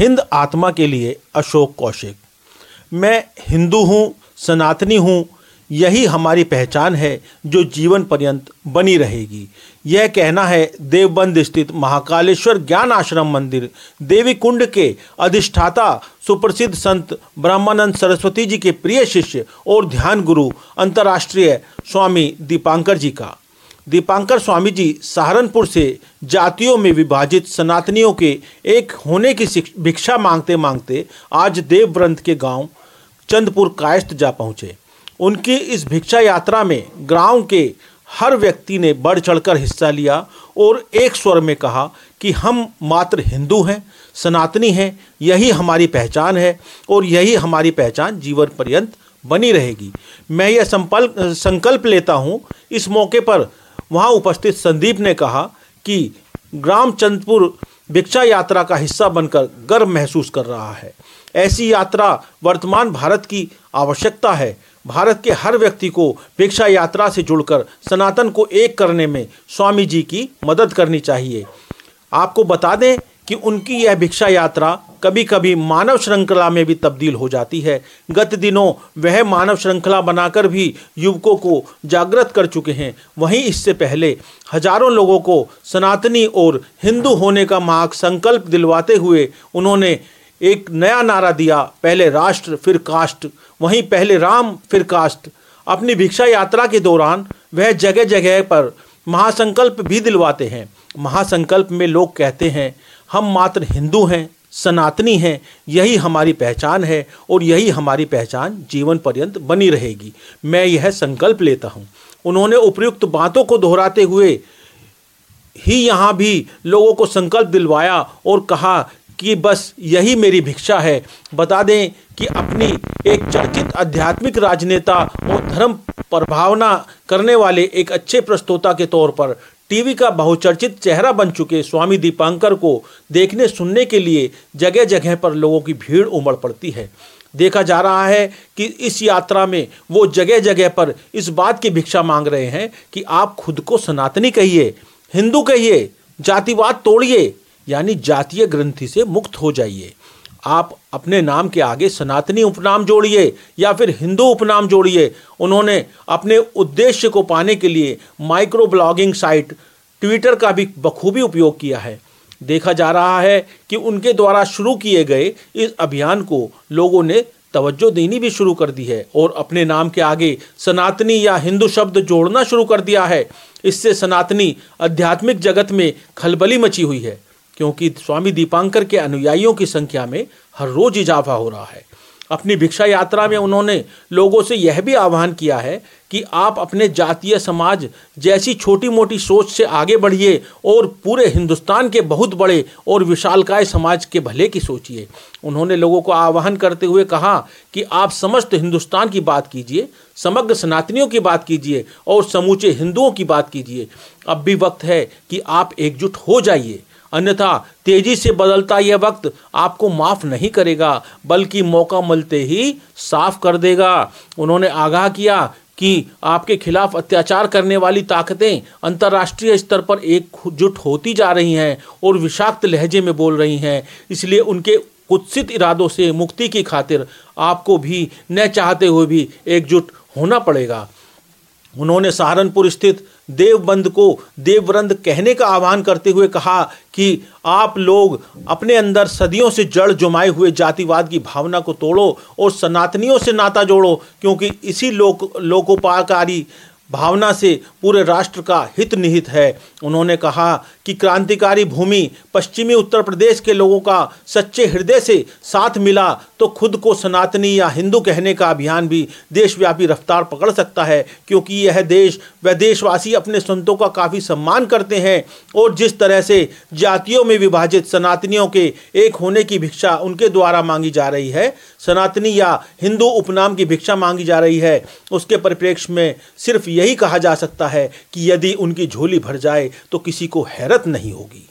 हिंद आत्मा के लिए अशोक कौशिक। मैं हिंदू हूँ, सनातनी हूँ, यही हमारी पहचान है जो जीवन पर्यंत बनी रहेगी। यह कहना है देवबंद स्थित महाकालेश्वर ज्ञान आश्रम मंदिर, देवी कुंड के अधिष्ठाता सुप्रसिद्ध संत ब्रह्मानंद सरस्वती जी के प्रिय शिष्य और ध्यान गुरु अंतर्राष्ट्रीय स्वामी दीपांकर जी का। दीपांकर स्वामी जी सहारनपुर से जातियों में विभाजित सनातनियों के एक होने की भिक्षा मांगते मांगते आज देवव्रंत के गाँव चंदपुर कायस्थ जा पहुँचे। उनकी इस भिक्षा यात्रा में गाँव के हर व्यक्ति ने बढ़ चढ़कर हिस्सा लिया और एक स्वर में कहा कि हम मात्र हिंदू हैं, सनातनी हैं, यही हमारी पहचान है और यही हमारी पहचान जीवन पर्यंत बनी रहेगी। मैं यह संकल्प संकल्प लेता हूँ इस मौके पर वहाँ उपस्थित संदीप ने कहा कि ग्राम चंदपुर भिक्षा यात्रा का हिस्सा बनकर गर्व महसूस कर रहा है। ऐसी यात्रा वर्तमान भारत की आवश्यकता है। भारत के हर व्यक्ति को भिक्षा यात्रा से जुड़कर सनातन को एक करने में स्वामी जी की मदद करनी चाहिए। आपको बता दें कि उनकी यह भिक्षा यात्रा कभी कभी मानव श्रृंखला में भी तब्दील हो जाती है। गत दिनों वह मानव श्रृंखला बनाकर भी युवकों को जागृत कर चुके हैं। वहीं इससे पहले हज़ारों लोगों को सनातनी और हिंदू होने का मार्ग संकल्प दिलवाते हुए उन्होंने एक नया नारा दिया, पहले राष्ट्र, फिर कास्ट वहीं पहले राम, फिर कास्ट अपनी भिक्षा यात्रा के दौरान वह जगह जगह पर महासंकल्प भी दिलवाते हैं। महासंकल्प में लोग कहते हैं हम मात्र हिंदू हैं, सनातनी हैं, यही हमारी पहचान है और यही हमारी पहचान जीवन पर्यंत बनी रहेगी। मैं यह संकल्प लेता हूँ। उन्होंने उपयुक्त बातों को दोहराते हुए ही यहाँ भी लोगों को संकल्प दिलवाया और कहा कि बस यही मेरी भिक्षा है। बता दें कि अपनी एक चर्चित आध्यात्मिक राजनेता और धर्म प्रभावना करने वाले एक अच्छे प्रस्तोता के तौर पर टीवी का बहुचर्चित चेहरा बन चुके स्वामी दीपांकर को देखने सुनने के लिए जगह जगह पर लोगों की भीड़ उमड़ पड़ती है। देखा जा रहा है कि इस यात्रा में वो जगह जगह पर इस बात की भिक्षा मांग रहे हैं कि आप खुद को सनातनी कहिए, हिंदू कहिए, जातिवाद तोड़िए, यानी जातीय ग्रंथि से मुक्त हो जाइए। आप अपने नाम के आगे सनातनी उपनाम जोड़िए या फिर हिंदू उपनाम जोड़िए। उन्होंने अपने उद्देश्य को पाने के लिए माइक्रो ब्लॉगिंग साइट ट्विटर का भी बखूबी उपयोग किया है। देखा जा रहा है कि उनके द्वारा शुरू किए गए इस अभियान को लोगों ने तवज्जो देनी भी शुरू कर दी है और अपने नाम के आगे सनातनी या हिंदू शब्द जोड़ना शुरू कर दिया है। इससे सनातनी आध्यात्मिक जगत में खलबली मची हुई है। क्योंकि स्वामी दीपांकर के अनुयायियों की संख्या में हर रोज इजाफा हो रहा है। अपनी भिक्षा यात्रा में उन्होंने लोगों से यह भी आह्वान किया है कि आप अपने जातीय समाज जैसी छोटी मोटी सोच से आगे बढ़िए और पूरे हिंदुस्तान के बहुत बड़े और विशालकाय समाज के भले की सोचिए। उन्होंने लोगों को आह्वान करते हुए कहा कि आप समस्त हिंदुस्तान की बात कीजिए, समग्र सनातनियों की बात कीजिए और समूचे हिंदुओं की बात कीजिए। अब भी वक्त है कि आप एकजुट हो जाइए। अन्यथा तेज़ी से बदलता यह वक्त आपको माफ़ नहीं करेगा, बल्कि मौका मिलते ही साफ़ कर देगा। उन्होंने आगाह किया कि आपके खिलाफ अत्याचार करने वाली ताकतें अंतर्राष्ट्रीय स्तर पर एकजुट होती जा रही हैं और विषाक्त लहजे में बोल रही हैं। इसलिए उनके कुत्सित इरादों से मुक्ति की खातिर आपको भी, न चाहते हुए भी एकजुट होना पड़ेगा। उन्होंने सहारनपुर स्थित देवबंद को देववृंद कहने का आह्वान करते हुए कहा कि आप लोग अपने अंदर सदियों से जड़ जुमाए हुए जातिवाद की भावना को तोड़ो और सनातनियों से नाता जोड़ो, क्योंकि इसी लोक, लोकोपाकारी भावना से पूरे राष्ट्र का हित निहित है। उन्होंने कहा कि क्रांतिकारी भूमि पश्चिमी उत्तर प्रदेश के लोगों का सच्चे हृदय से साथ मिला तो खुद को सनातनी या हिंदू कहने का अभियान भी देशव्यापी रफ्तार पकड़ सकता है, क्योंकि यह देश व देशवासी अपने संतों का काफ़ी सम्मान करते हैं और जिस तरह से जातियों में विभाजित सनातनियों के एक होने की भिक्षा उनके द्वारा मांगी जा रही है, सनातनी या हिंदू उपनाम की भिक्षा मांगी जा रही है, उसके परिप्रेक्ष्य में सिर्फ़ यही कहा जा सकता है कि यदि उनकी झोली भर जाए तो किसी को हैरत नहीं होगी।